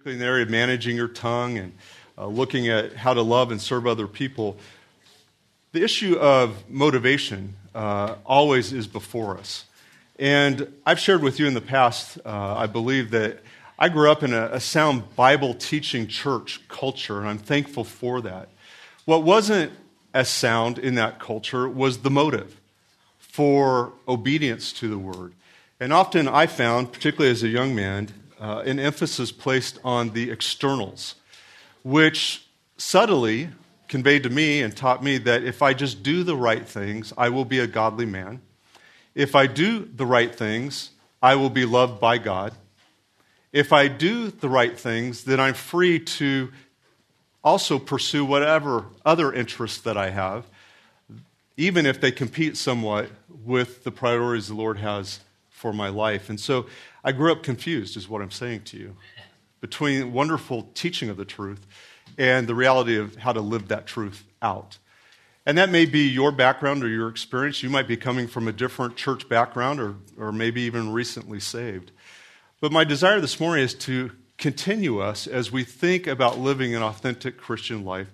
particularly in the area of managing your tongue and uh, looking at how to love and serve other people, the issue of motivation uh, always is before us. And I've shared with you in the past, uh, I believe that I grew up in a, a sound Bible teaching church culture, and I'm thankful for that. What wasn't as sound in that culture was the motive for obedience to the word. And often I found, particularly as a young man, uh, an emphasis placed on the externals, which subtly conveyed to me and taught me that if I just do the right things, I will be a godly man. If I do the right things, I will be loved by God. If I do the right things, then I'm free to also pursue whatever other interests that I have, even if they compete somewhat with the priorities the Lord has for my life. And so I grew up confused, is what I'm saying to you, between wonderful teaching of the truth and the reality of how to live that truth out. And that may be your background or your experience. You might be coming from a different church background or, or maybe even recently saved. But my desire this morning is to continue us as we think about living an authentic Christian life,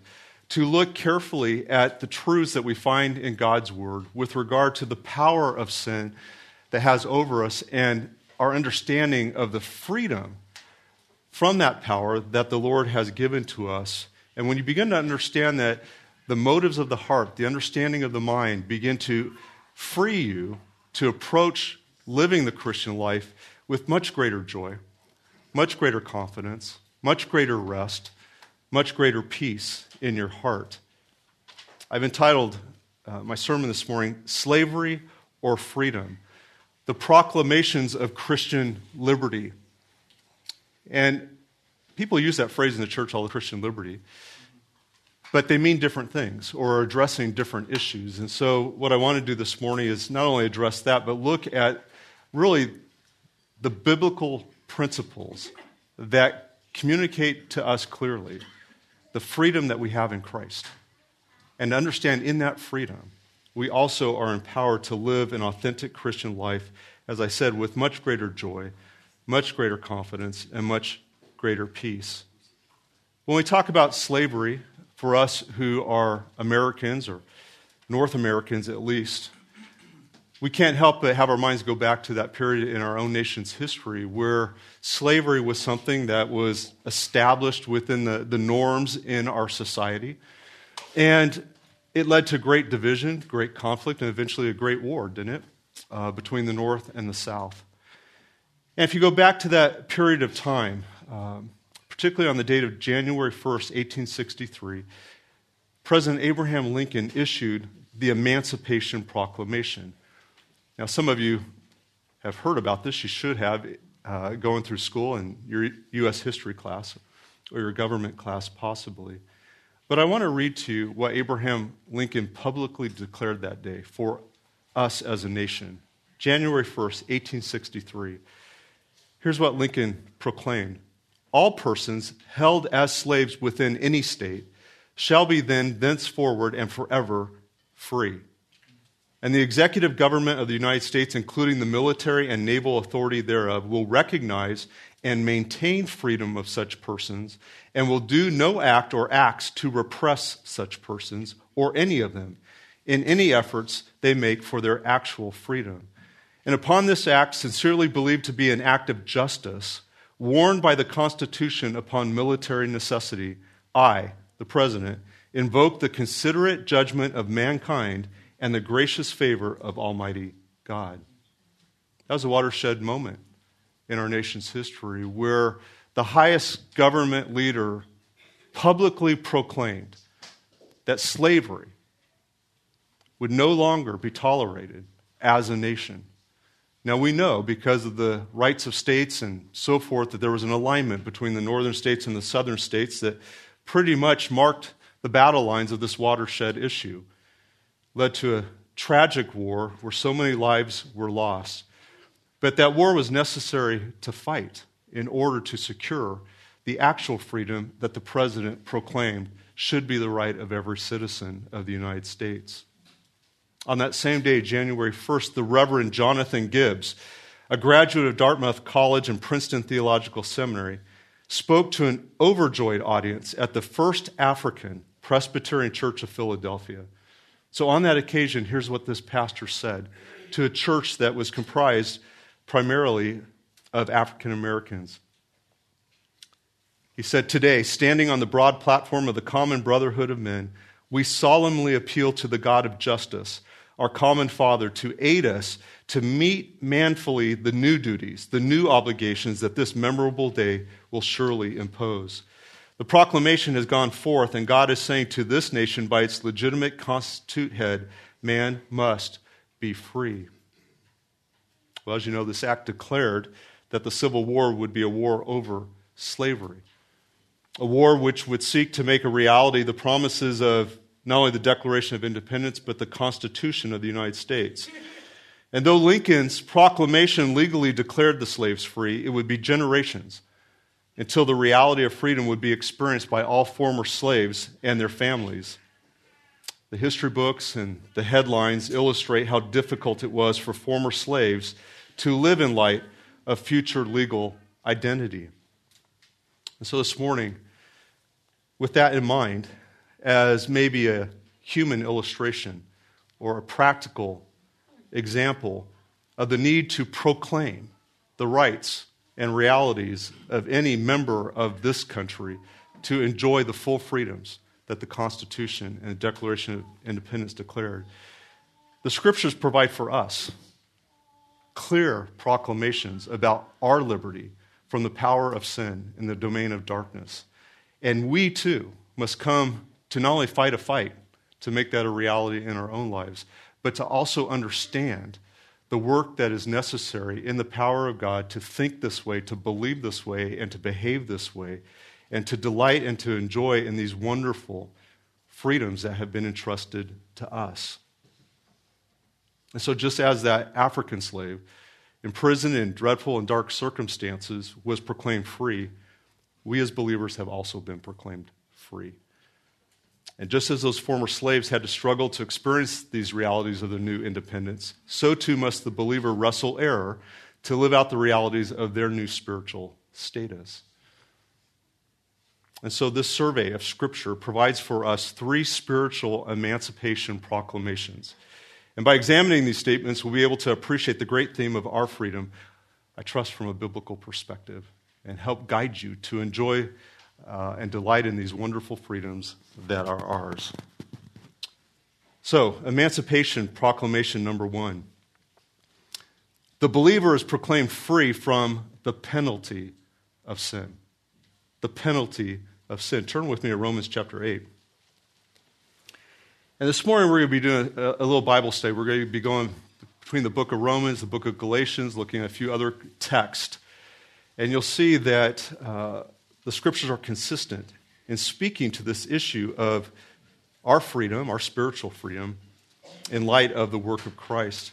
to look carefully at the truths that we find in God's Word with regard to the power of sin that has over us and our understanding of the freedom from that power that the Lord has given to us. And when you begin to understand that the motives of the heart, the understanding of the mind begin to free you to approach living the Christian life with much greater joy, much greater confidence, much greater rest, much greater peace in your heart. I've entitled uh, my sermon this morning, Slavery or Freedom the proclamations of Christian liberty. And people use that phrase in the church all the Christian liberty, but they mean different things or are addressing different issues. And so, what I want to do this morning is not only address that, but look at really the biblical principles that communicate to us clearly the freedom that we have in Christ. And understand in that freedom we also are empowered to live an authentic Christian life, as I said, with much greater joy, much greater confidence, and much greater peace. When we talk about slavery, for us who are Americans, or North Americans at least, we can't help but have our minds go back to that period in our own nation's history where slavery was something that was established within the, the norms in our society. And it led to great division, great conflict, and eventually a great war, didn't it? Uh, between the North and the South. And if you go back to that period of time, um, particularly on the date of January 1st, 1863, President Abraham Lincoln issued the Emancipation Proclamation. Now, some of you have heard about this. You should have uh, going through school in your U.S. history class or your government class, possibly. But I want to read to you what Abraham Lincoln publicly declared that day for us as a nation. January 1st, 1863. Here's what Lincoln proclaimed All persons held as slaves within any state shall be then, thenceforward, and forever free. And the executive government of the United States, including the military and naval authority thereof, will recognize and maintain freedom of such persons, and will do no act or acts to repress such persons or any of them in any efforts they make for their actual freedom. And upon this act, sincerely believed to be an act of justice, warned by the Constitution upon military necessity, I, the President, invoke the considerate judgment of mankind and the gracious favor of Almighty God. That was a watershed moment in our nation's history where the highest government leader publicly proclaimed that slavery would no longer be tolerated as a nation. Now, we know because of the rights of states and so forth that there was an alignment between the northern states and the southern states that pretty much marked the battle lines of this watershed issue, led to a tragic war where so many lives were lost. But that war was necessary to fight in order to secure the actual freedom that the president proclaimed should be the right of every citizen of the United States. On that same day, January 1st, the Reverend Jonathan Gibbs, a graduate of Dartmouth College and Princeton Theological Seminary, spoke to an overjoyed audience at the First African Presbyterian Church of Philadelphia. So, on that occasion, here's what this pastor said to a church that was comprised primarily of African Americans. He said, Today, standing on the broad platform of the common brotherhood of men, we solemnly appeal to the God of justice, our common Father, to aid us to meet manfully the new duties, the new obligations that this memorable day will surely impose. The proclamation has gone forth, and God is saying to this nation by its legitimate constitute head, man must be free. Well, as you know, this act declared that the Civil War would be a war over slavery, a war which would seek to make a reality the promises of not only the Declaration of Independence, but the Constitution of the United States. And though Lincoln's proclamation legally declared the slaves free, it would be generations until the reality of freedom would be experienced by all former slaves and their families. The history books and the headlines illustrate how difficult it was for former slaves to live in light of future legal identity. And so this morning, with that in mind, as maybe a human illustration or a practical example of the need to proclaim the rights and realities of any member of this country to enjoy the full freedoms that the Constitution and the Declaration of Independence declared. The scriptures provide for us clear proclamations about our liberty from the power of sin in the domain of darkness. And we too must come to not only fight a fight to make that a reality in our own lives, but to also understand the work that is necessary in the power of God to think this way, to believe this way, and to behave this way, and to delight and to enjoy in these wonderful freedoms that have been entrusted to us. And so, just as that African slave, imprisoned in dreadful and dark circumstances, was proclaimed free, we as believers have also been proclaimed free. And just as those former slaves had to struggle to experience these realities of their new independence, so too must the believer wrestle error to live out the realities of their new spiritual status. And so, this survey of Scripture provides for us three spiritual emancipation proclamations. And by examining these statements, we'll be able to appreciate the great theme of our freedom, I trust, from a biblical perspective, and help guide you to enjoy uh, and delight in these wonderful freedoms that are ours. So, Emancipation Proclamation number one. The believer is proclaimed free from the penalty of sin. The penalty of sin. Turn with me to Romans chapter 8. And this morning we're going to be doing a, a little Bible study. We're going to be going between the book of Romans, the book of Galatians, looking at a few other texts. And you'll see that uh, the scriptures are consistent in speaking to this issue of our freedom, our spiritual freedom, in light of the work of Christ.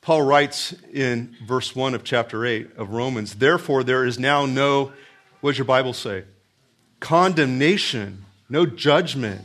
Paul writes in verse 1 of chapter 8 of Romans, Therefore, there is now no, what does your Bible say? Condemnation, no judgment,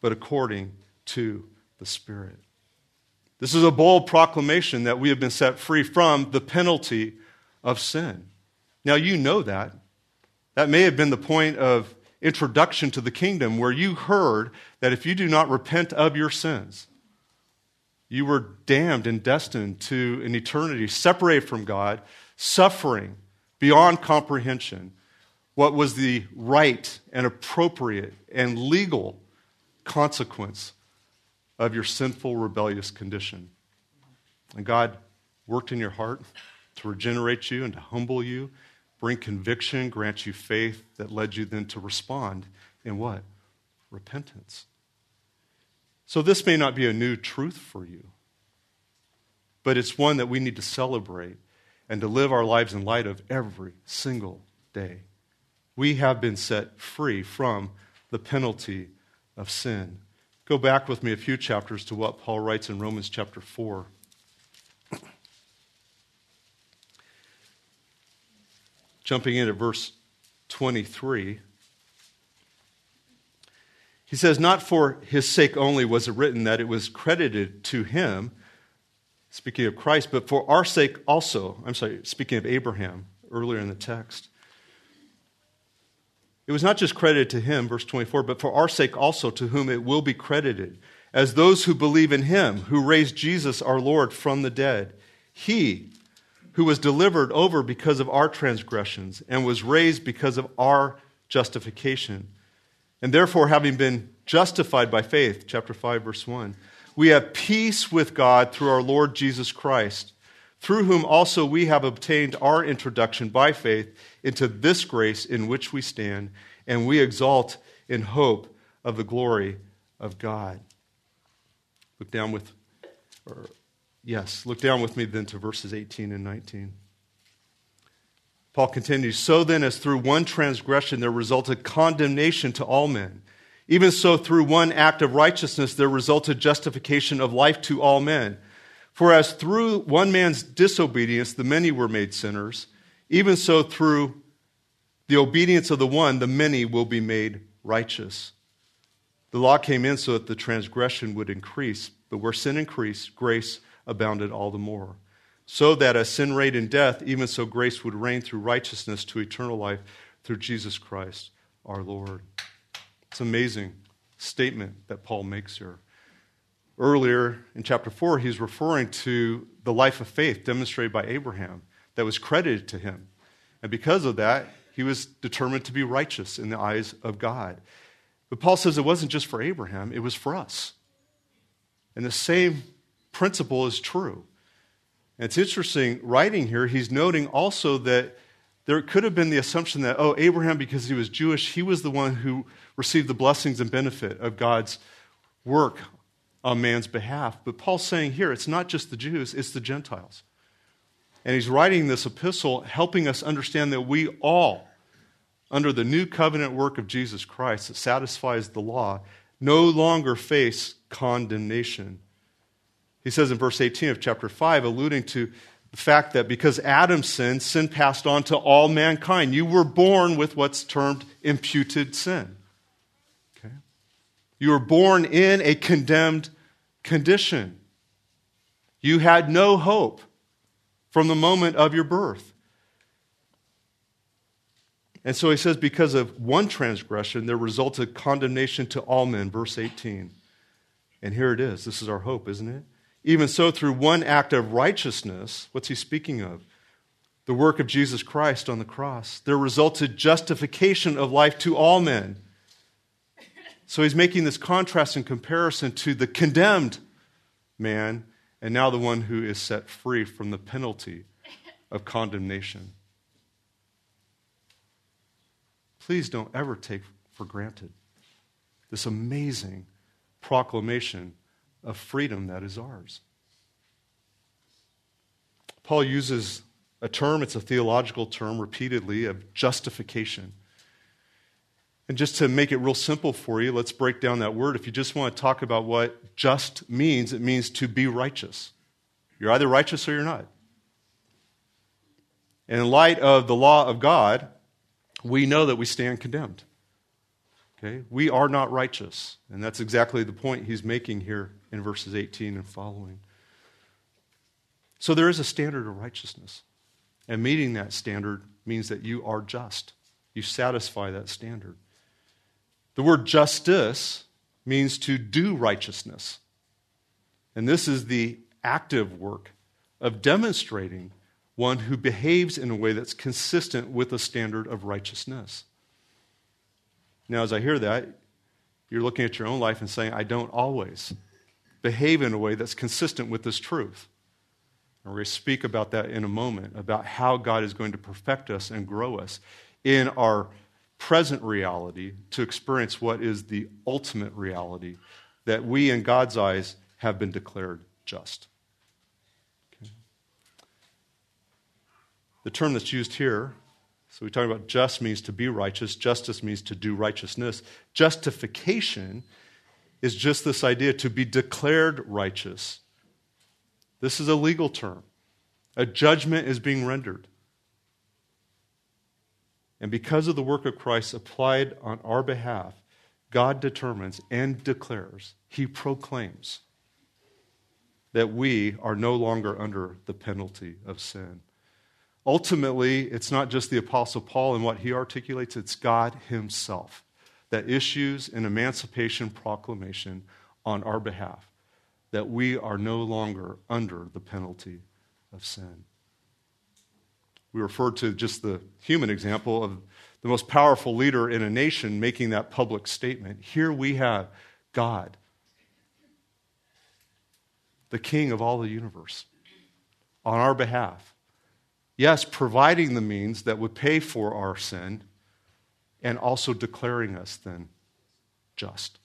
but according to the Spirit. This is a bold proclamation that we have been set free from the penalty of sin. Now, you know that. That may have been the point of introduction to the kingdom where you heard that if you do not repent of your sins, you were damned and destined to an eternity separated from God, suffering beyond comprehension. What was the right and appropriate and legal consequence of your sinful, rebellious condition? And God worked in your heart to regenerate you and to humble you bring conviction, grant you faith that led you then to respond in what? Repentance. So this may not be a new truth for you, but it's one that we need to celebrate and to live our lives in light of every single day. We have been set free from the penalty of sin. Go back with me a few chapters to what Paul writes in Romans chapter 4. Jumping into verse 23. He says, Not for his sake only was it written that it was credited to him, speaking of Christ, but for our sake also. I'm sorry, speaking of Abraham earlier in the text. It was not just credited to him, verse 24, but for our sake also, to whom it will be credited, as those who believe in him, who raised Jesus our Lord from the dead. He, who was delivered over because of our transgressions and was raised because of our justification. And therefore, having been justified by faith, chapter 5, verse 1, we have peace with God through our Lord Jesus Christ, through whom also we have obtained our introduction by faith into this grace in which we stand, and we exalt in hope of the glory of God. Look down with, or, yes, look down with me then to verses 18 and 19. Paul continues So then, as through one transgression there resulted condemnation to all men, even so through one act of righteousness there resulted justification of life to all men. For as through one man's disobedience the many were made sinners, even so, through the obedience of the one, the many will be made righteous. The law came in so that the transgression would increase, but where sin increased, grace abounded all the more. So that as sin reigned in death, even so grace would reign through righteousness to eternal life through Jesus Christ our Lord. It's an amazing statement that Paul makes here. Earlier in chapter 4, he's referring to the life of faith demonstrated by Abraham that was credited to him. And because of that, he was determined to be righteous in the eyes of God. But Paul says it wasn't just for Abraham, it was for us. And the same principle is true. And it's interesting, writing here, he's noting also that there could have been the assumption that, oh, Abraham, because he was Jewish, he was the one who received the blessings and benefit of God's work on man's behalf. But Paul's saying here, it's not just the Jews, it's the Gentiles. And he's writing this epistle helping us understand that we all, under the new covenant work of Jesus Christ that satisfies the law, no longer face condemnation. He says in verse 18 of chapter 5, alluding to the fact that because Adam sinned, sin passed on to all mankind. You were born with what's termed imputed sin. Okay? You were born in a condemned condition. You had no hope from the moment of your birth. And so he says, because of one transgression, there resulted condemnation to all men, verse 18. And here it is. This is our hope, isn't it? Even so, through one act of righteousness, what's he speaking of? The work of Jesus Christ on the cross. There resulted justification of life to all men. So he's making this contrast and comparison to the condemned man and now the one who is set free from the penalty of condemnation. Please don't ever take for granted this amazing proclamation of freedom that is ours. Paul uses a term, it's a theological term repeatedly, of justification. And just to make it real simple for you, let's break down that word. If you just want to talk about what just means, it means to be righteous. You're either righteous or you're not. And in light of the law of God, we know that we stand condemned. Okay? We are not righteous. And that's exactly the point he's making here in verses 18 and following. So there is a standard of righteousness. And meeting that standard means that you are just. You satisfy that standard. The word justice means to do righteousness. And this is the active work of demonstrating one who behaves in a way that's consistent with a standard of righteousness. Now, as I hear that, you're looking at your own life and saying, I don't always behave in a way that's consistent with this truth. And we're going to speak about that in a moment, about how God is going to perfect us and grow us in our present reality to experience what is the ultimate reality that we, in God's eyes, have been declared just. Okay. The term that's used here, So we talk about just means to be righteous, justice means to do righteousness. Justification is just this idea to be declared righteous. This is a legal term. A judgment is being rendered. And because of the work of Christ applied on our behalf, God determines and declares, He proclaims that we are no longer under the penalty of sin. Ultimately, it's not just the Apostle Paul and what he articulates, it's God Himself that issues an emancipation proclamation on our behalf that we are no longer under the penalty of sin. We referred to just the human example of the most powerful leader in a nation making that public statement. Here we have God, the King of all the universe, on our behalf. Yes, providing the means that would pay for our sin and also declaring us then just.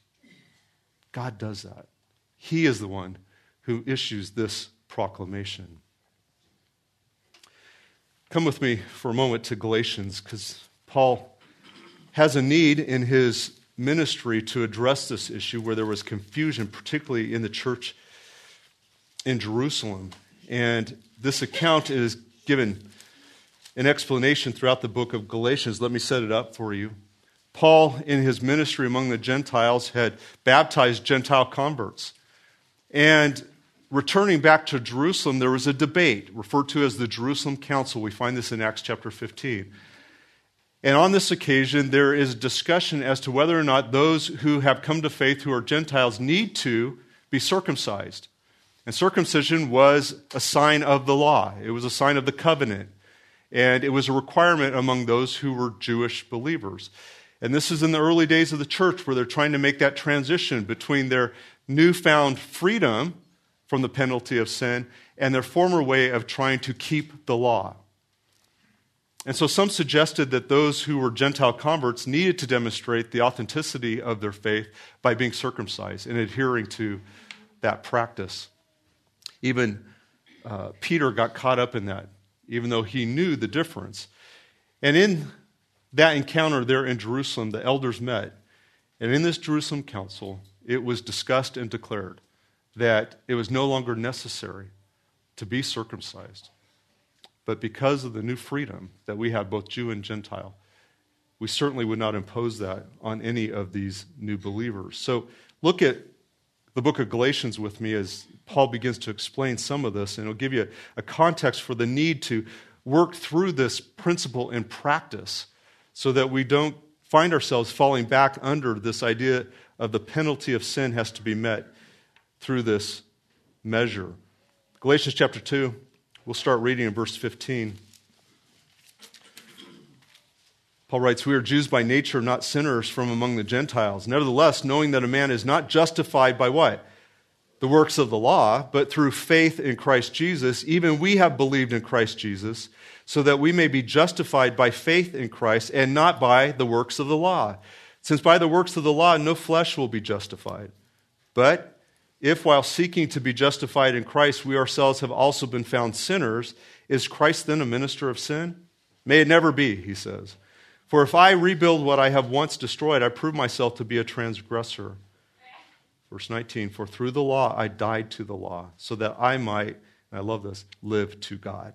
God does that. He is the one who issues this proclamation. Come with me for a moment to Galatians because Paul has a need in his ministry to address this issue where there was confusion, particularly in the church in Jerusalem. And this account is given an explanation throughout the book of Galatians. Let me set it up for you. Paul, in his ministry among the Gentiles, had baptized Gentile converts. And returning back to Jerusalem, there was a debate referred to as the Jerusalem Council. We find this in Acts chapter 15. And on this occasion, there is discussion as to whether or not those who have come to faith who are Gentiles need to be circumcised. And circumcision was a sign of the law, it was a sign of the covenant. And it was a requirement among those who were Jewish believers. And this is in the early days of the church where they're trying to make that transition between their newfound freedom from the penalty of sin and their former way of trying to keep the law. And so some suggested that those who were Gentile converts needed to demonstrate the authenticity of their faith by being circumcised and adhering to that practice. Even uh, Peter got caught up in that even though he knew the difference. And in that encounter there in Jerusalem, the elders met. And in this Jerusalem council, it was discussed and declared that it was no longer necessary to be circumcised. But because of the new freedom that we have, both Jew and Gentile, we certainly would not impose that on any of these new believers. So look at the book of Galatians with me as Paul begins to explain some of this, and it'll give you a, context for the need to work through this principle in practice so that we don't find ourselves falling back under this idea of the penalty of sin has to be met through this measure. Galatians chapter 2, we'll start reading in verse 15. Paul writes, We are Jews by nature, not sinners from among the Gentiles. Nevertheless, knowing that a man is not justified by what? the works of the law, but through faith in Christ Jesus, even we have believed in Christ Jesus, so that we may be justified by faith in Christ and not by the works of the law. Since by the works of the law no flesh will be justified. But if while seeking to be justified in Christ, we ourselves have also been found sinners, is Christ then a minister of sin? May it never be, he says. For if I rebuild what I have once destroyed, I prove myself to be a transgressor. Verse 19, for through the law I died to the law, so that I might, and I love this, live to God.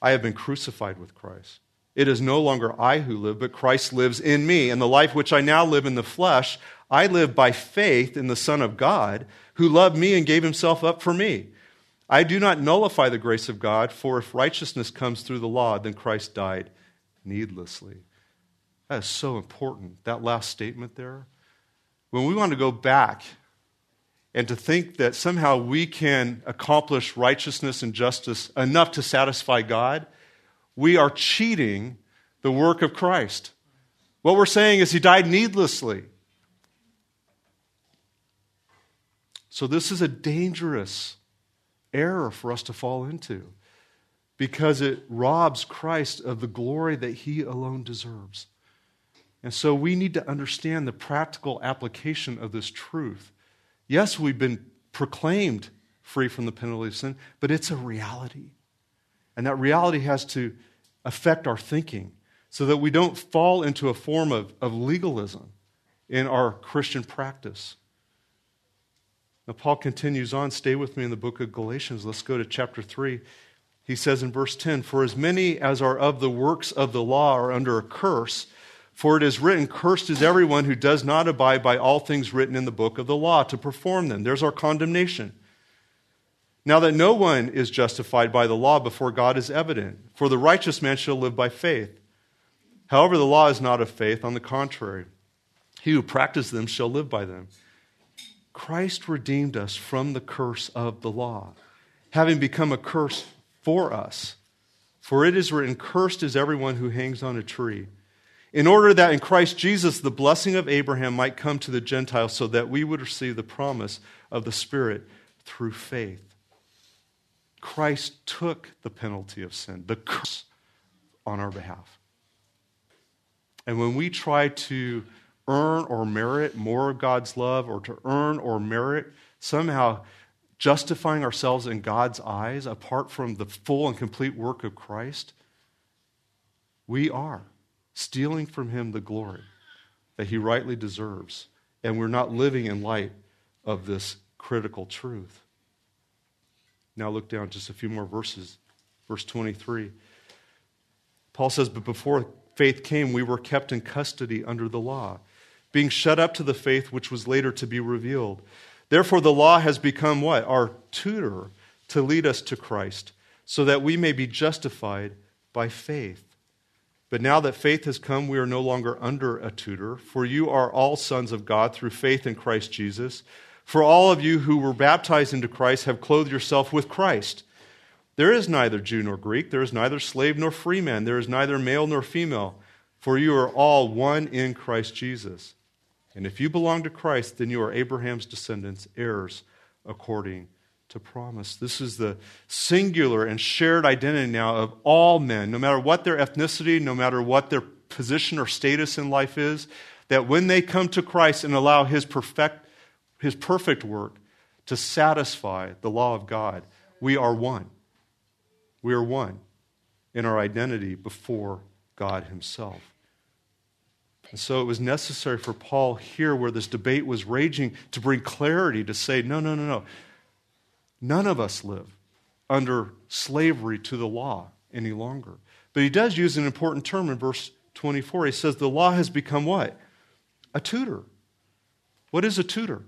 I have been crucified with Christ. It is no longer I who live, but Christ lives in me. And the life which I now live in the flesh, I live by faith in the Son of God, who loved me and gave himself up for me. I do not nullify the grace of God, for if righteousness comes through the law, then Christ died needlessly. That is so important. That last statement there when we want to go back and to think that somehow we can accomplish righteousness and justice enough to satisfy God, we are cheating the work of Christ. What we're saying is he died needlessly. So, this is a dangerous error for us to fall into because it robs Christ of the glory that he alone deserves. And so we need to understand the practical application of this truth. Yes, we've been proclaimed free from the penalty of sin, but it's a reality. And that reality has to affect our thinking so that we don't fall into a form of, of legalism in our Christian practice. Now, Paul continues on. Stay with me in the book of Galatians. Let's go to chapter 3. He says in verse 10 For as many as are of the works of the law are under a curse, for it is written, Cursed is everyone who does not abide by all things written in the book of the law to perform them. There's our condemnation. Now that no one is justified by the law before God is evident, for the righteous man shall live by faith. However, the law is not of faith, on the contrary. He who practices them shall live by them. Christ redeemed us from the curse of the law, having become a curse for us. For it is written, Cursed is everyone who hangs on a tree, in order that in Christ Jesus the blessing of Abraham might come to the Gentiles, so that we would receive the promise of the Spirit through faith. Christ took the penalty of sin, the curse, on our behalf. And when we try to earn or merit more of God's love or to earn or merit somehow justifying ourselves in God's eyes apart from the full and complete work of Christ, we are stealing from Him the glory that He rightly deserves. And we're not living in light of this critical truth. Now look down just a few more verses. Verse 23. Paul says, But before faith came, we were kept in custody under the law, being shut up to the faith which was later to be revealed. Therefore, the law has become what? Our tutor to lead us to Christ, so that we may be justified by faith. But now that faith has come, we are no longer under a tutor, for you are all sons of God through faith in Christ Jesus. For all of you who were baptized into Christ have clothed yourself with Christ. There is neither Jew nor Greek, there is neither slave nor free man, there is neither male nor female, for you are all one in Christ Jesus. And if you belong to Christ, then you are Abraham's descendants, heirs according to promise. This is the singular and shared identity now of all men, no matter what their ethnicity, no matter what their position or status in life is, that when they come to Christ and allow his perfect his perfect work to satisfy the law of God, we are one. We are one in our identity before God Himself. And so it was necessary for Paul here, where this debate was raging, to bring clarity to say, no, no, no, no. None of us live under slavery to the law any longer. But he does use an important term in verse 24. He says, the law has become what? A tutor. What is a tutor?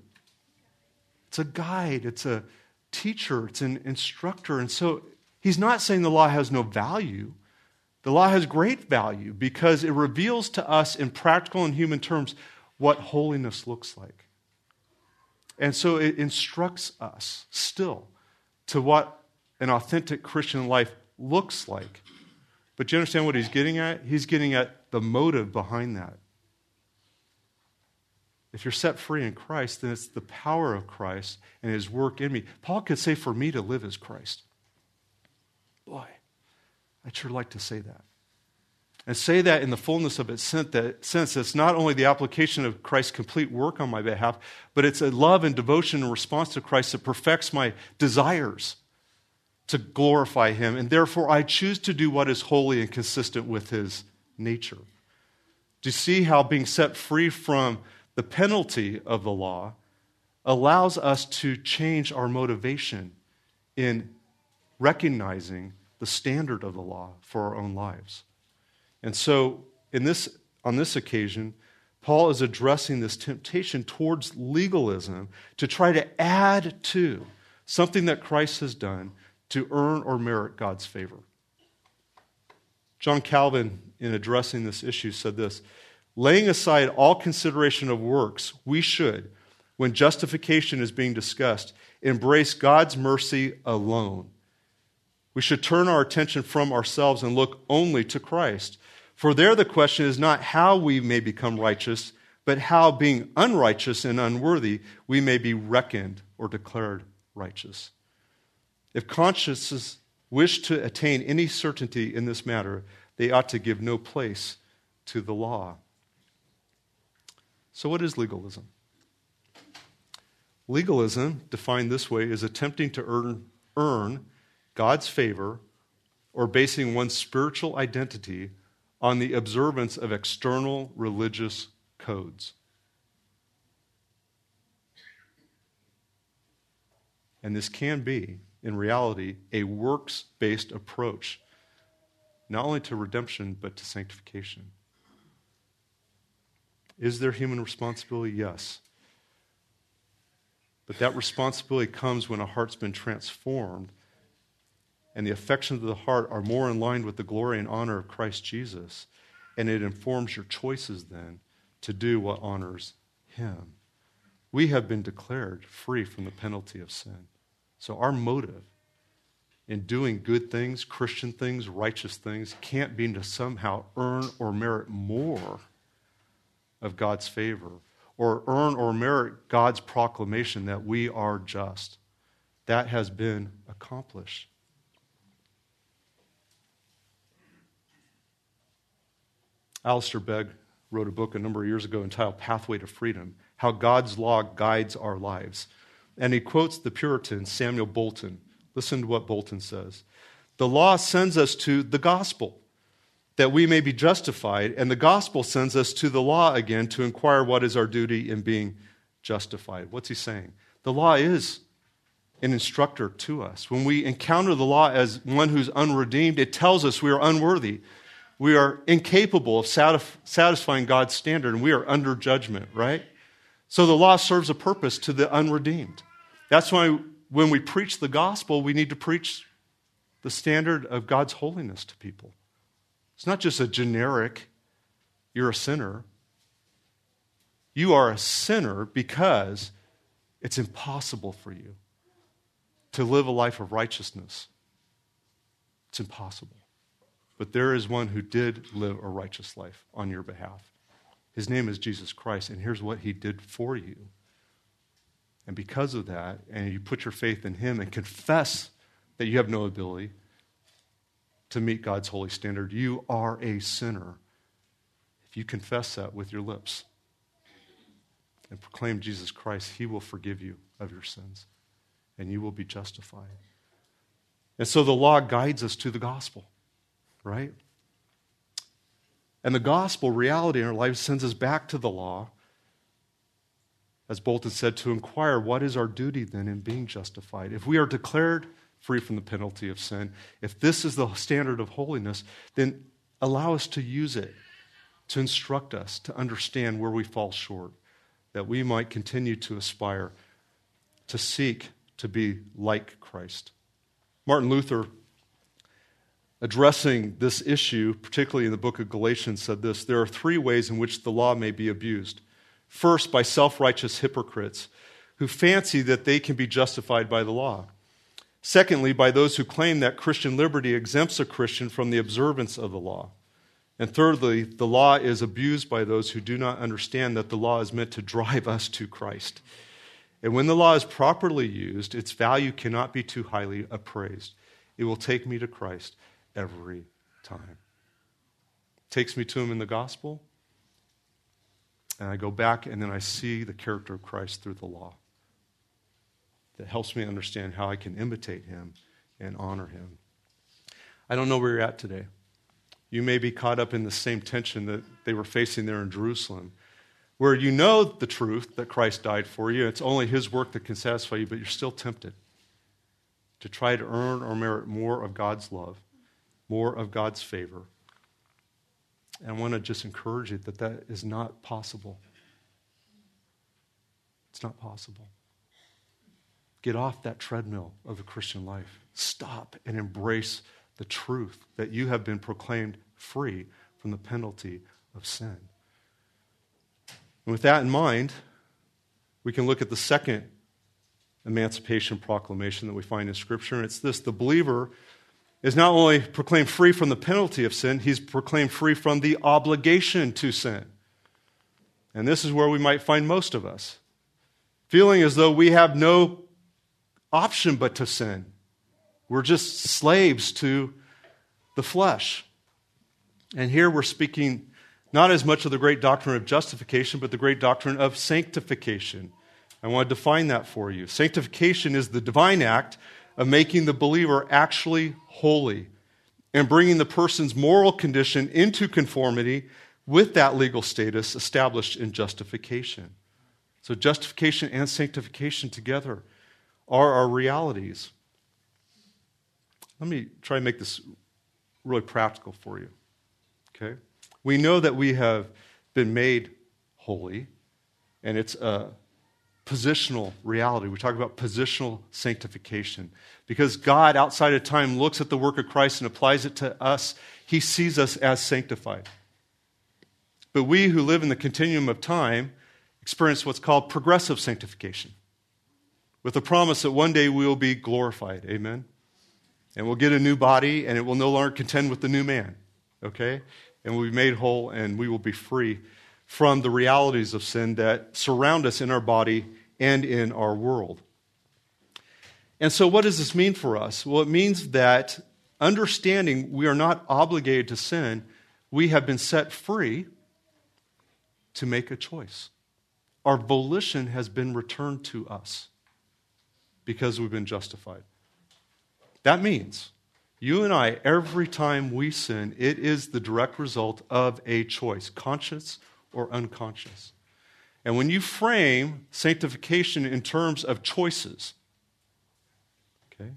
It's a guide, it's a teacher, it's an instructor. And so he's not saying the law has no value. The law has great value because it reveals to us in practical and human terms what holiness looks like. And so it instructs us still to what an authentic Christian life looks like. But you understand what he's getting at? He's getting at the motive behind that. If you're set free in Christ, then it's the power of Christ and his work in me. Paul could say, For me to live is Christ. Boy, I'd sure like to say that. And say that in the fullness of its sense. It's not only the application of Christ's complete work on my behalf, but it's a love and devotion and response to Christ that perfects my desires to glorify him. And therefore, I choose to do what is holy and consistent with his nature. Do you see how being set free from the penalty of the law allows us to change our motivation in recognizing the standard of the law for our own lives. And so, in this, on this occasion, Paul is addressing this temptation towards legalism to try to add to something that Christ has done to earn or merit God's favor. John Calvin, in addressing this issue, said this Laying aside all consideration of works, we should, when justification is being discussed, embrace God's mercy alone. We should turn our attention from ourselves and look only to Christ. For there the question is not how we may become righteous, but how, being unrighteous and unworthy, we may be reckoned or declared righteous. If consciences wish to attain any certainty in this matter, they ought to give no place to the law. So, what is legalism? Legalism, defined this way, is attempting to earn, earn God's favor or basing one's spiritual identity on the observance of external religious codes. And this can be, in reality, a works based approach, not only to redemption, but to sanctification. Is there human responsibility? Yes. But that responsibility comes when a heart's been transformed and the affections of the heart are more in line with the glory and honor of Christ Jesus. And it informs your choices then to do what honors Him. We have been declared free from the penalty of sin. So our motive in doing good things, Christian things, righteous things, can't be to somehow earn or merit more of God's favor or earn or merit God's proclamation that we are just. That has been accomplished. Alistair Begg wrote a book a number of years ago entitled Pathway to Freedom How God's Law Guides Our Lives. And he quotes the Puritan Samuel Bolton. Listen to what Bolton says The law sends us to the gospel that we may be justified, and the gospel sends us to the law again to inquire what is our duty in being justified. What's he saying? The law is an instructor to us. When we encounter the law as one who's unredeemed, it tells us we are unworthy we are incapable of satisfying God's standard and we are under judgment, right? So the law serves a purpose to the unredeemed. That's why when we preach the gospel, we need to preach the standard of God's holiness to people. It's not just a generic, you're a sinner. You are a sinner because it's impossible for you to live a life of righteousness. It's impossible. But there is one who did live a righteous life on your behalf. His name is Jesus Christ, and here's what he did for you. And because of that, and you put your faith in him and confess that you have no ability to meet God's holy standard, you are a sinner. If you confess that with your lips and proclaim Jesus Christ, he will forgive you of your sins and you will be justified. And so the law guides us to the gospel right? And the gospel reality in our lives sends us back to the law, as Bolton said, to inquire what is our duty then in being justified. If we are declared free from the penalty of sin, if this is the standard of holiness, then allow us to use it to instruct us to understand where we fall short, that we might continue to aspire to seek to be like Christ. Martin Luther addressing this issue, particularly in the book of Galatians, said this There are three ways in which the law may be abused. First, by self righteous hypocrites who fancy that they can be justified by the law. Secondly, by those who claim that Christian liberty exempts a Christian from the observance of the law. And thirdly, the law is abused by those who do not understand that the law is meant to drive us to Christ. And when the law is properly used, its value cannot be too highly appraised. It will take me to Christ every time. Takes me to him in the gospel, and I go back and then I see the character of Christ through the law. That helps me understand how I can imitate him and honor him. I don't know where you're at today. You may be caught up in the same tension that they were facing there in Jerusalem, where you know the truth that Christ died for you. It's only his work that can satisfy you, but you're still tempted to try to earn or merit more of God's love more of God's favor. And I want to just encourage you that that is not possible. It's not possible. Get off that treadmill of the Christian life. Stop and embrace the truth that you have been proclaimed free from the penalty of sin. And with that in mind, we can look at the second emancipation proclamation that we find in Scripture, and it's this the believer is not only proclaimed free from the penalty of sin, he's proclaimed free from the obligation to sin. And this is where we might find most of us feeling as though we have no option but to sin. We're just slaves to the flesh. And here we're speaking not as much of the great doctrine of justification, but the great doctrine of sanctification. I want to define that for you. Sanctification is the divine act of making the believer actually holy and bringing the person's moral condition into conformity with that legal status established in justification. So, justification and sanctification together are our realities. Let me try and make this really practical for you. Okay? We know that we have been made holy, and it's a positional reality. We talk about positional sanctification. Because God, outside of time, looks at the work of Christ and applies it to us, He sees us as sanctified. But we who live in the continuum of time experience what's called progressive sanctification, with the promise that one day we will be glorified. Amen? And we'll get a new body, and it will no longer contend with the new man. Okay? And we'll be made whole, and we will be free from the realities of sin that surround us in our body and in our world. And so, what does this mean for us? Well, it means that understanding we are not obligated to sin, we have been set free to make a choice. Our volition has been returned to us because we've been justified. That means you and I, every time we sin, it is the direct result of a choice, conscious or unconscious. And when you frame sanctification in terms of choices, okay,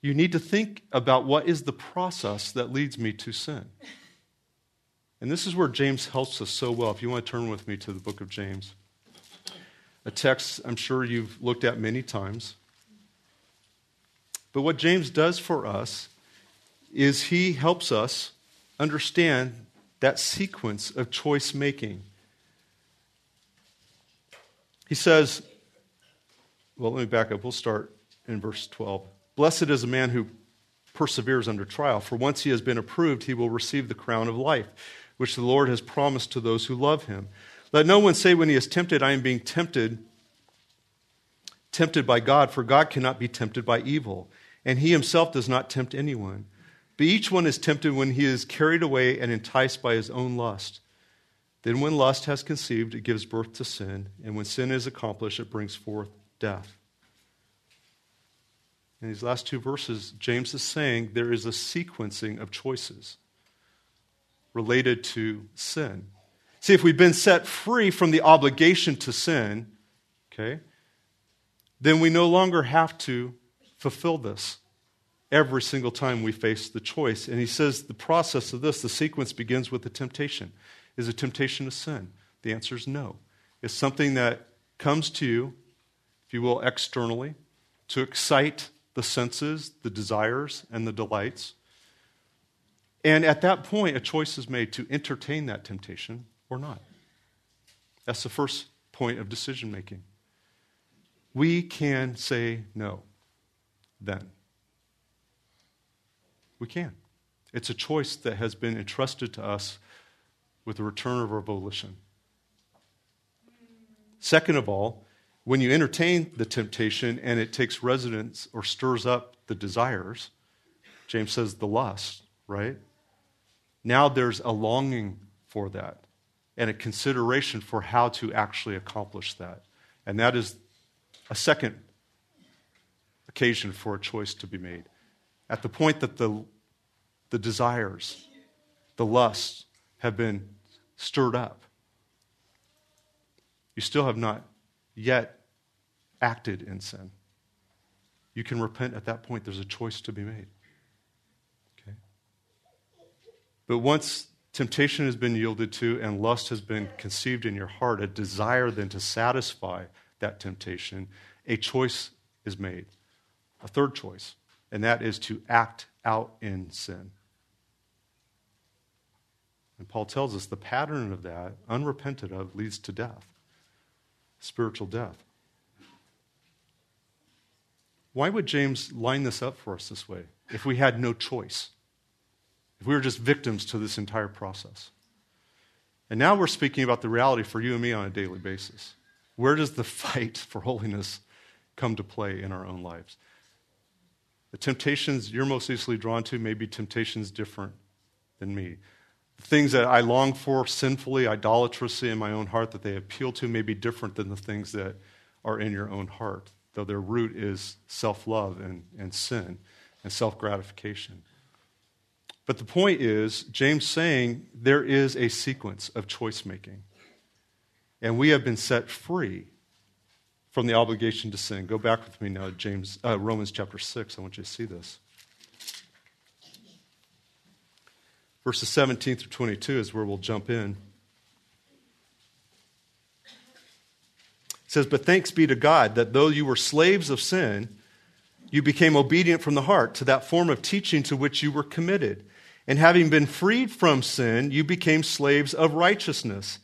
you need to think about what is the process that leads me to sin. And this is where James helps us so well. If you want to turn with me to the book of James, a text I'm sure you've looked at many times. But what James does for us is he helps us understand that sequence of choice making. He says, well, let me back up. We'll start in verse 12. Blessed is a man who perseveres under trial, for once he has been approved, he will receive the crown of life, which the Lord has promised to those who love him. Let no one say when he is tempted, I am being tempted, tempted by God, for God cannot be tempted by evil, and he himself does not tempt anyone. But each one is tempted when he is carried away and enticed by his own lust. Then, when lust has conceived, it gives birth to sin. And when sin is accomplished, it brings forth death. In these last two verses, James is saying there is a sequencing of choices related to sin. See, if we've been set free from the obligation to sin, okay, then we no longer have to fulfill this every single time we face the choice. And he says the process of this, the sequence begins with the temptation. Is a temptation to sin? The answer is no. It's something that comes to you, if you will, externally to excite the senses, the desires, and the delights. And at that point, a choice is made to entertain that temptation or not. That's the first point of decision making. We can say no then. We can. It's a choice that has been entrusted to us with the return of our volition. Second of all, when you entertain the temptation and it takes residence or stirs up the desires, James says the lust, right? Now there's a longing for that and a consideration for how to actually accomplish that. And that is a second occasion for a choice to be made. At the point that the, the desires, the lusts have been stirred up, you still have not yet acted in sin. You can repent at that point. There's a choice to be made. Okay? But once temptation has been yielded to and lust has been conceived in your heart, a desire then to satisfy that temptation, a choice is made. A third choice and that is to act out in sin. And Paul tells us the pattern of that, unrepented of, leads to death, spiritual death. Why would James line this up for us this way if we had no choice? If we were just victims to this entire process? And now we're speaking about the reality for you and me on a daily basis. Where does the fight for holiness come to play in our own lives? The temptations you're most easily drawn to may be temptations different than me. Things that I long for sinfully, idolatrously in my own heart that they appeal to may be different than the things that are in your own heart, though their root is self love and, and sin and self gratification. But the point is, James saying there is a sequence of choice making. And we have been set free from the obligation to sin. Go back with me now to James, uh, Romans chapter 6. I want you to see this. Verses 17 through 22 is where we'll jump in. It says, But thanks be to God that though you were slaves of sin, you became obedient from the heart to that form of teaching to which you were committed. And having been freed from sin, you became slaves of righteousness.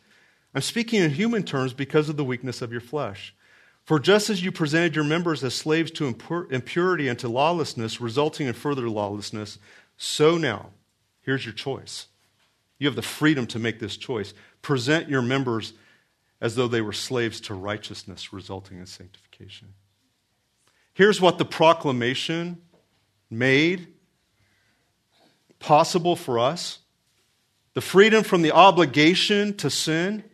I'm speaking in human terms because of the weakness of your flesh. For just as you presented your members as slaves to impurity and to lawlessness, resulting in further lawlessness, so now, here's your choice. You have the freedom to make this choice. Present your members as though they were slaves to righteousness, resulting in sanctification. Here's what the proclamation made possible for us the freedom from the obligation to sin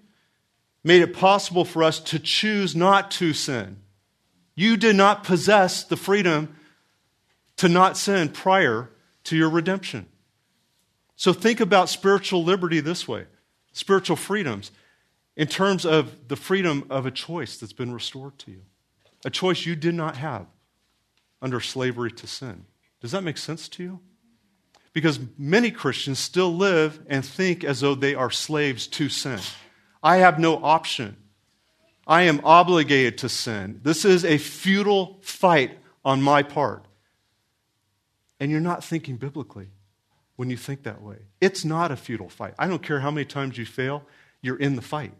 made it possible for us to choose not to sin. You did not possess the freedom to not sin prior to your redemption. So think about spiritual liberty this way spiritual freedoms in terms of the freedom of a choice that's been restored to you, a choice you did not have under slavery to sin. Does that make sense to you? Because many Christians still live and think as though they are slaves to sin. I have no option. I am obligated to sin. This is a futile fight on my part. And you're not thinking biblically when you think that way. It's not a futile fight. I don't care how many times you fail, you're in the fight.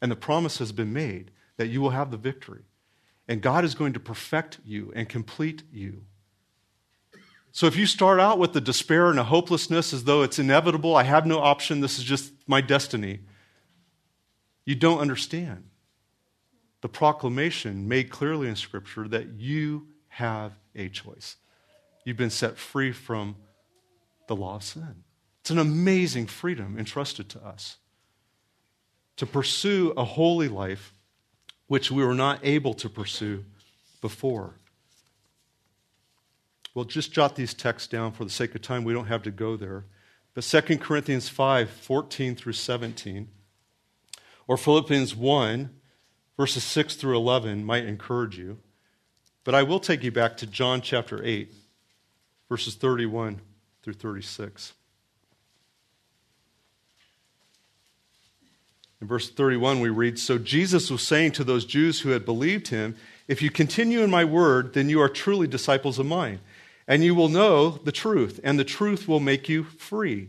And the promise has been made that you will have the victory. And God is going to perfect you and complete you. So if you start out with the despair and a hopelessness as though it's inevitable, I have no option, this is just my destiny, you don't understand the proclamation made clearly in Scripture that you have a choice. You've been set free from the law of sin. It's an amazing freedom entrusted to us to pursue a holy life which we were not able to pursue before. Well, just jot these texts down for the sake of time. We don't have to go there. But 2 Corinthians 5 14 through 17 or Philippians 1, verses 6 through 11 might encourage you. But I will take you back to John chapter 8, verses 31 through 36. In verse 31, we read So Jesus was saying to those Jews who had believed him, If you continue in my word, then you are truly disciples of mine, and you will know the truth, and the truth will make you free.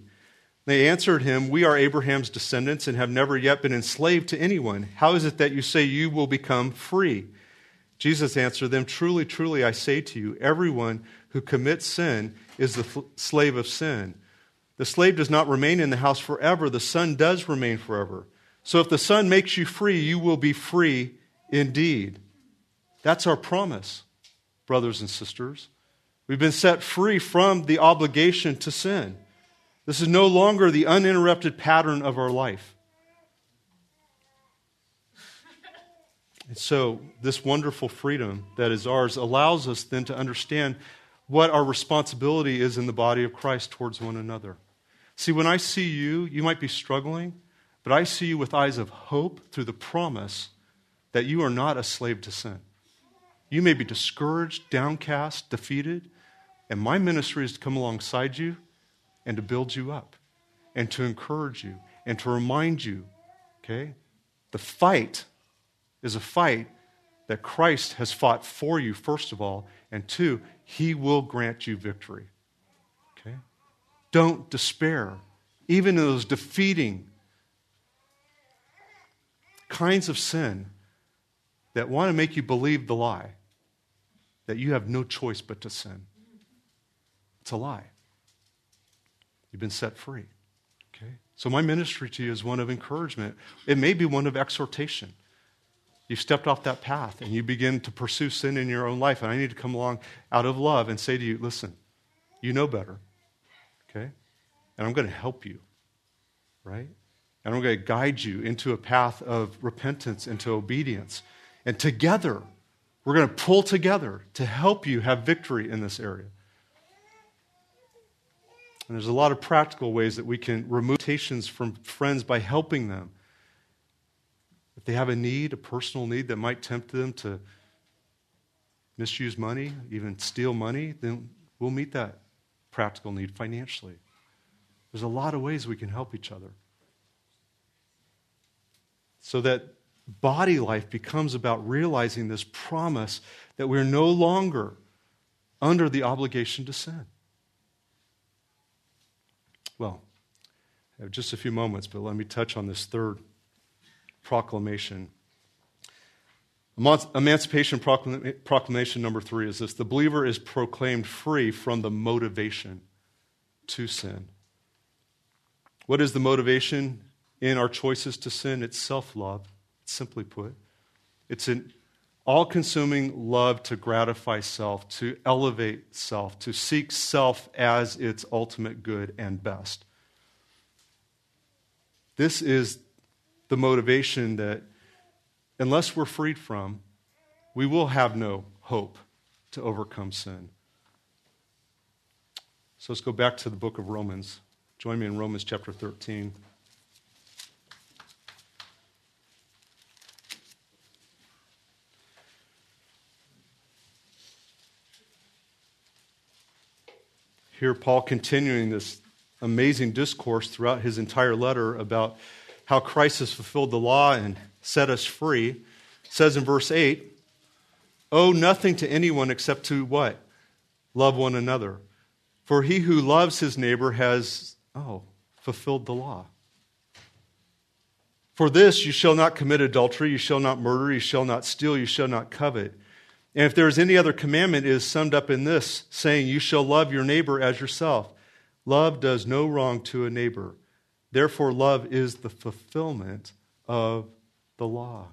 They answered him, We are Abraham's descendants and have never yet been enslaved to anyone. How is it that you say you will become free? Jesus answered them, Truly, truly, I say to you, everyone who commits sin is the f- slave of sin. The slave does not remain in the house forever, the son does remain forever. So if the son makes you free, you will be free indeed. That's our promise, brothers and sisters. We've been set free from the obligation to sin. This is no longer the uninterrupted pattern of our life. So, this wonderful freedom that is ours allows us then to understand what our responsibility is in the body of Christ towards one another. See, when I see you, you might be struggling, but I see you with eyes of hope through the promise that you are not a slave to sin. You may be discouraged, downcast, defeated, and my ministry is to come alongside you and to build you up and to encourage you and to remind you, okay? The fight is a fight that Christ has fought for you, first of all, and two, he will grant you victory. Okay? Don't despair. Even in those defeating kinds of sin that want to make you believe the lie that you have no choice but to sin. It's a lie. You've been set free. Okay? So, my ministry to you is one of encouragement. It may be one of exhortation. You've stepped off that path and you begin to pursue sin in your own life. And I need to come along out of love and say to you, listen, you know better. Okay? And I'm going to help you. Right? And I'm going to guide you into a path of repentance, into obedience. And together, we're going to pull together to help you have victory in this area. And there's a lot of practical ways that we can remove temptations from friends by helping them. If they have a need, a personal need that might tempt them to misuse money, even steal money, then we'll meet that practical need financially. There's a lot of ways we can help each other. So that body life becomes about realizing this promise that we're no longer under the obligation to sin. Well, I have just a few moments, but let me touch on this third proclamation. Emancipation proclamation number three is this the believer is proclaimed free from the motivation to sin. What is the motivation in our choices to sin? It's self love, simply put. It's an all consuming love to gratify self, to elevate self, to seek self as its ultimate good and best. This is the motivation that, unless we're freed from, we will have no hope to overcome sin. So let's go back to the book of Romans. Join me in Romans chapter 13. Here, Paul continuing this amazing discourse throughout his entire letter about how Christ has fulfilled the law and set us free, says in verse 8, Owe nothing to anyone except to what? Love one another. For he who loves his neighbor has, oh, fulfilled the law. For this you shall not commit adultery, you shall not murder, you shall not steal, you shall not covet. And if there is any other commandment, it is summed up in this, saying, You shall love your neighbor as yourself. Love does no wrong to a neighbor. Therefore, love is the fulfillment of the law.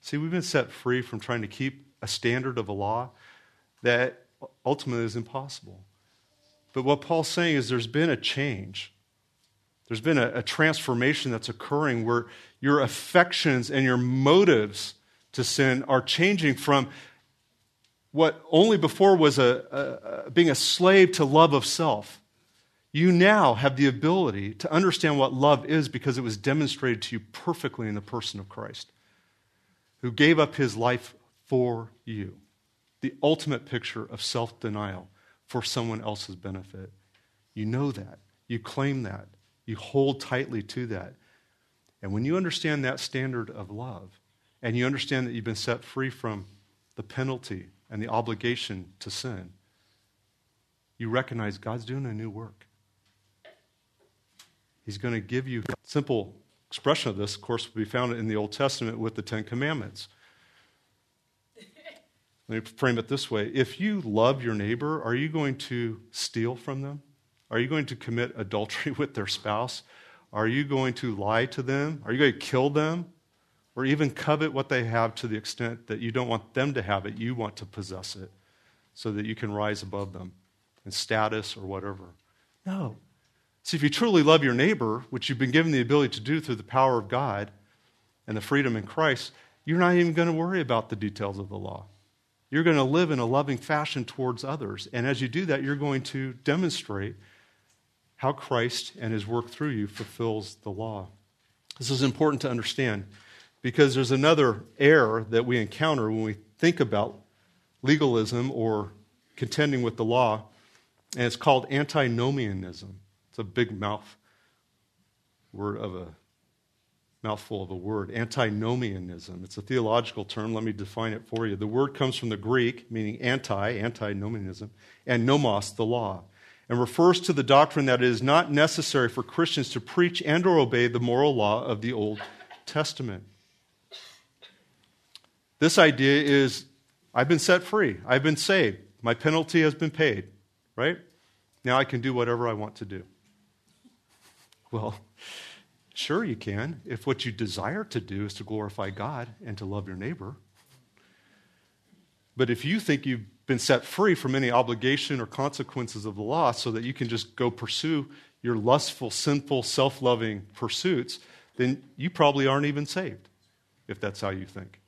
See, we've been set free from trying to keep a standard of a law that ultimately is impossible. But what Paul's saying is there's been a change. There's been a, a transformation that's occurring where your affections and your motives to sin are changing from what only before was a, a, being a slave to love of self. You now have the ability to understand what love is because it was demonstrated to you perfectly in the person of Christ, who gave up his life for you. The ultimate picture of self denial for someone else's benefit. You know that. You claim that. You hold tightly to that. And when you understand that standard of love, and you understand that you've been set free from the penalty and the obligation to sin, you recognize God's doing a new work. He's going to give you a simple expression of this, of course, will be found in the Old Testament with the Ten Commandments. Let me frame it this way. If you love your neighbor, are you going to steal from them? Are you going to commit adultery with their spouse? Are you going to lie to them? Are you going to kill them? or even covet what they have to the extent that you don't want them to have it, you want to possess it so that you can rise above them in status or whatever. No. See, if you truly love your neighbor, which you've been given the ability to do through the power of God and the freedom in Christ, you're not even going to worry about the details of the law. You're going to live in a loving fashion towards others. And as you do that, you're going to demonstrate how Christ and his work through you fulfills the law. This is important to understand because there's another error that we encounter when we think about legalism or contending with the law, and it's called antinomianism. It's a big mouth word of a mouthful of a word. Antinomianism. It's a theological term. Let me define it for you. The word comes from the Greek, meaning anti, antinomianism, and nomos, the law, and refers to the doctrine that it is not necessary for Christians to preach and or obey the moral law of the Old Testament. This idea is I've been set free, I've been saved, my penalty has been paid, right? Now I can do whatever I want to do. Well, sure you can, if what you desire to do is to glorify God and to love your neighbor. But if you think you've been set free from any obligation or consequences of the law so that you can just go pursue your lustful, sinful, self loving pursuits, then you probably aren't even saved, if that's how you think.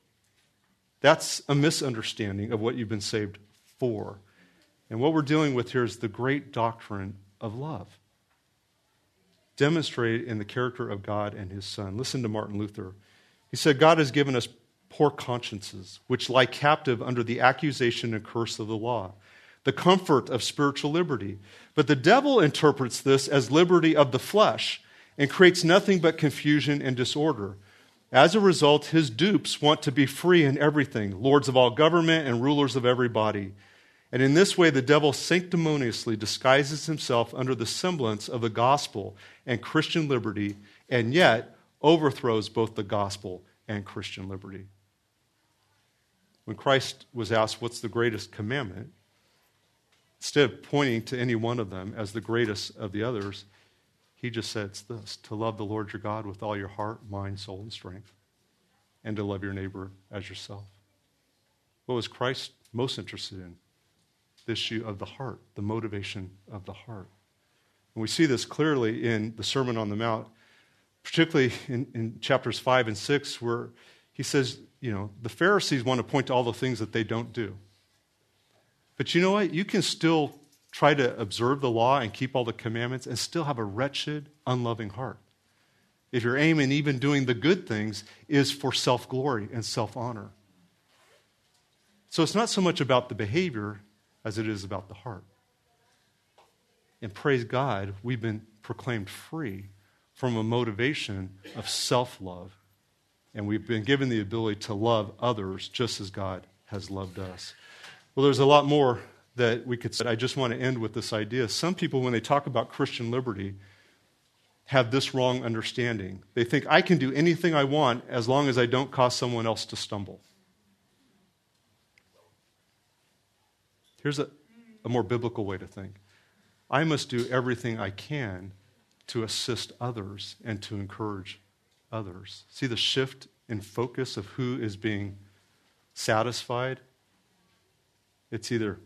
That's a misunderstanding of what you've been saved for. And what we're dealing with here is the great doctrine of love, demonstrated in the character of God and his Son. Listen to Martin Luther. He said, God has given us poor consciences, which lie captive under the accusation and curse of the law, the comfort of spiritual liberty. But the devil interprets this as liberty of the flesh and creates nothing but confusion and disorder. As a result, his dupes want to be free in everything, lords of all government and rulers of every body. And in this way, the devil sanctimoniously disguises himself under the semblance of the gospel and Christian liberty, and yet overthrows both the gospel and Christian liberty. When Christ was asked, What's the greatest commandment? instead of pointing to any one of them as the greatest of the others, he just said it's this to love the Lord your God with all your heart, mind, soul, and strength, and to love your neighbor as yourself. What was Christ most interested in? The issue of the heart, the motivation of the heart. And we see this clearly in the Sermon on the Mount, particularly in, in chapters 5 and 6, where he says, you know, the Pharisees want to point to all the things that they don't do. But you know what? You can still try to observe the law and keep all the commandments and still have a wretched, unloving heart. If your aim in even doing the good things is for self glory and self honor. So it's not so much about the behavior as it is about the heart. And praise God, we've been proclaimed free from a motivation of self love. And we've been given the ability to love others just as God has loved us. Well, there's a lot more that we could say. But I just want to end with this idea. Some people, when they talk about Christian liberty, have this wrong understanding. They think I can do anything I want as long as I don't cause someone else to stumble. Here's a, a more biblical way to think I must do everything I can to assist others and to encourage others. See the shift in focus of who is being satisfied? It's either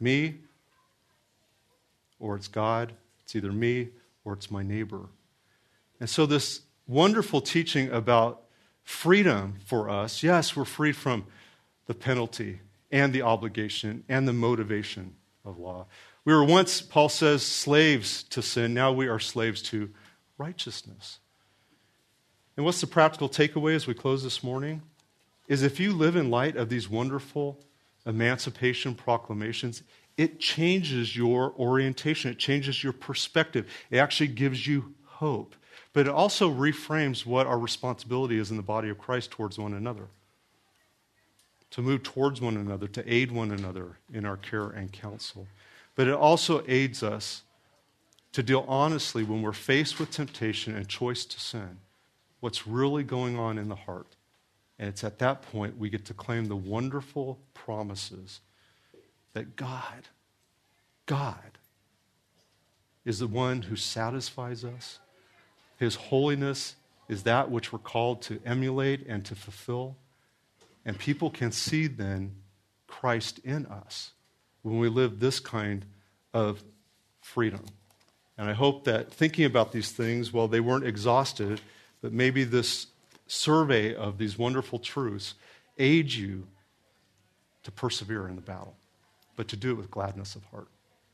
me or it's God. It's either me or it's my neighbor. And so, this wonderful teaching about freedom for us yes, we're freed from the penalty and the obligation and the motivation of law. We were once, Paul says, slaves to sin. Now we are slaves to righteousness. And what's the practical takeaway as we close this morning? Is if you live in light of these wonderful emancipation proclamations, it changes your orientation, it changes your perspective, it actually gives you hope. But it also reframes what our responsibility is in the body of Christ towards one another. To move towards one another, to aid one another in our care and counsel. But it also aids us to deal honestly when we're faced with temptation and choice to sin, what's really going on in the heart. And it's at that point we get to claim the wonderful promises that God, God, is the one who satisfies us. His holiness is that which we're called to emulate and to fulfill. And people can see then Christ in us when we live this kind of freedom. And I hope that thinking about these things, well, they weren't exhausted, but maybe this survey of these wonderful truths aids you to persevere in the battle but to do it with gladness of heart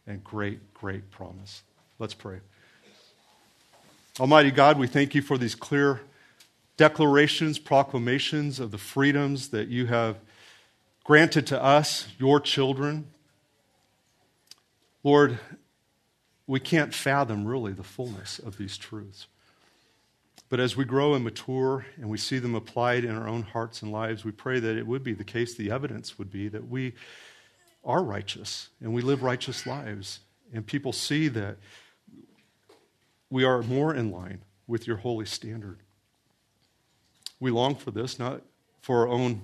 and great, great promise. Let's pray. Almighty God, we thank you for these clear declarations, proclamations of the freedoms that you have granted to us, your children. Lord, we can't fathom really the fullness of these truths. But as we grow and mature and we see them applied in our own hearts and lives, we pray that it would be the case, the evidence would be that we are righteous and we live righteous lives. And people see that we are more in line with your holy standard. We long for this, not for our own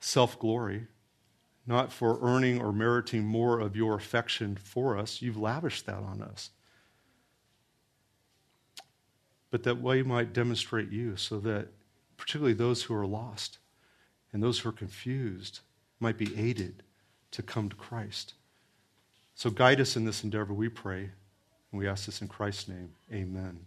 self glory, not for earning or meriting more of your affection for us. You've lavished that on us. But that we might demonstrate you so that, particularly those who are lost and those who are confused, might be aided to come to Christ. So guide us in this endeavor, we pray. And we ask this in Christ's name. Amen.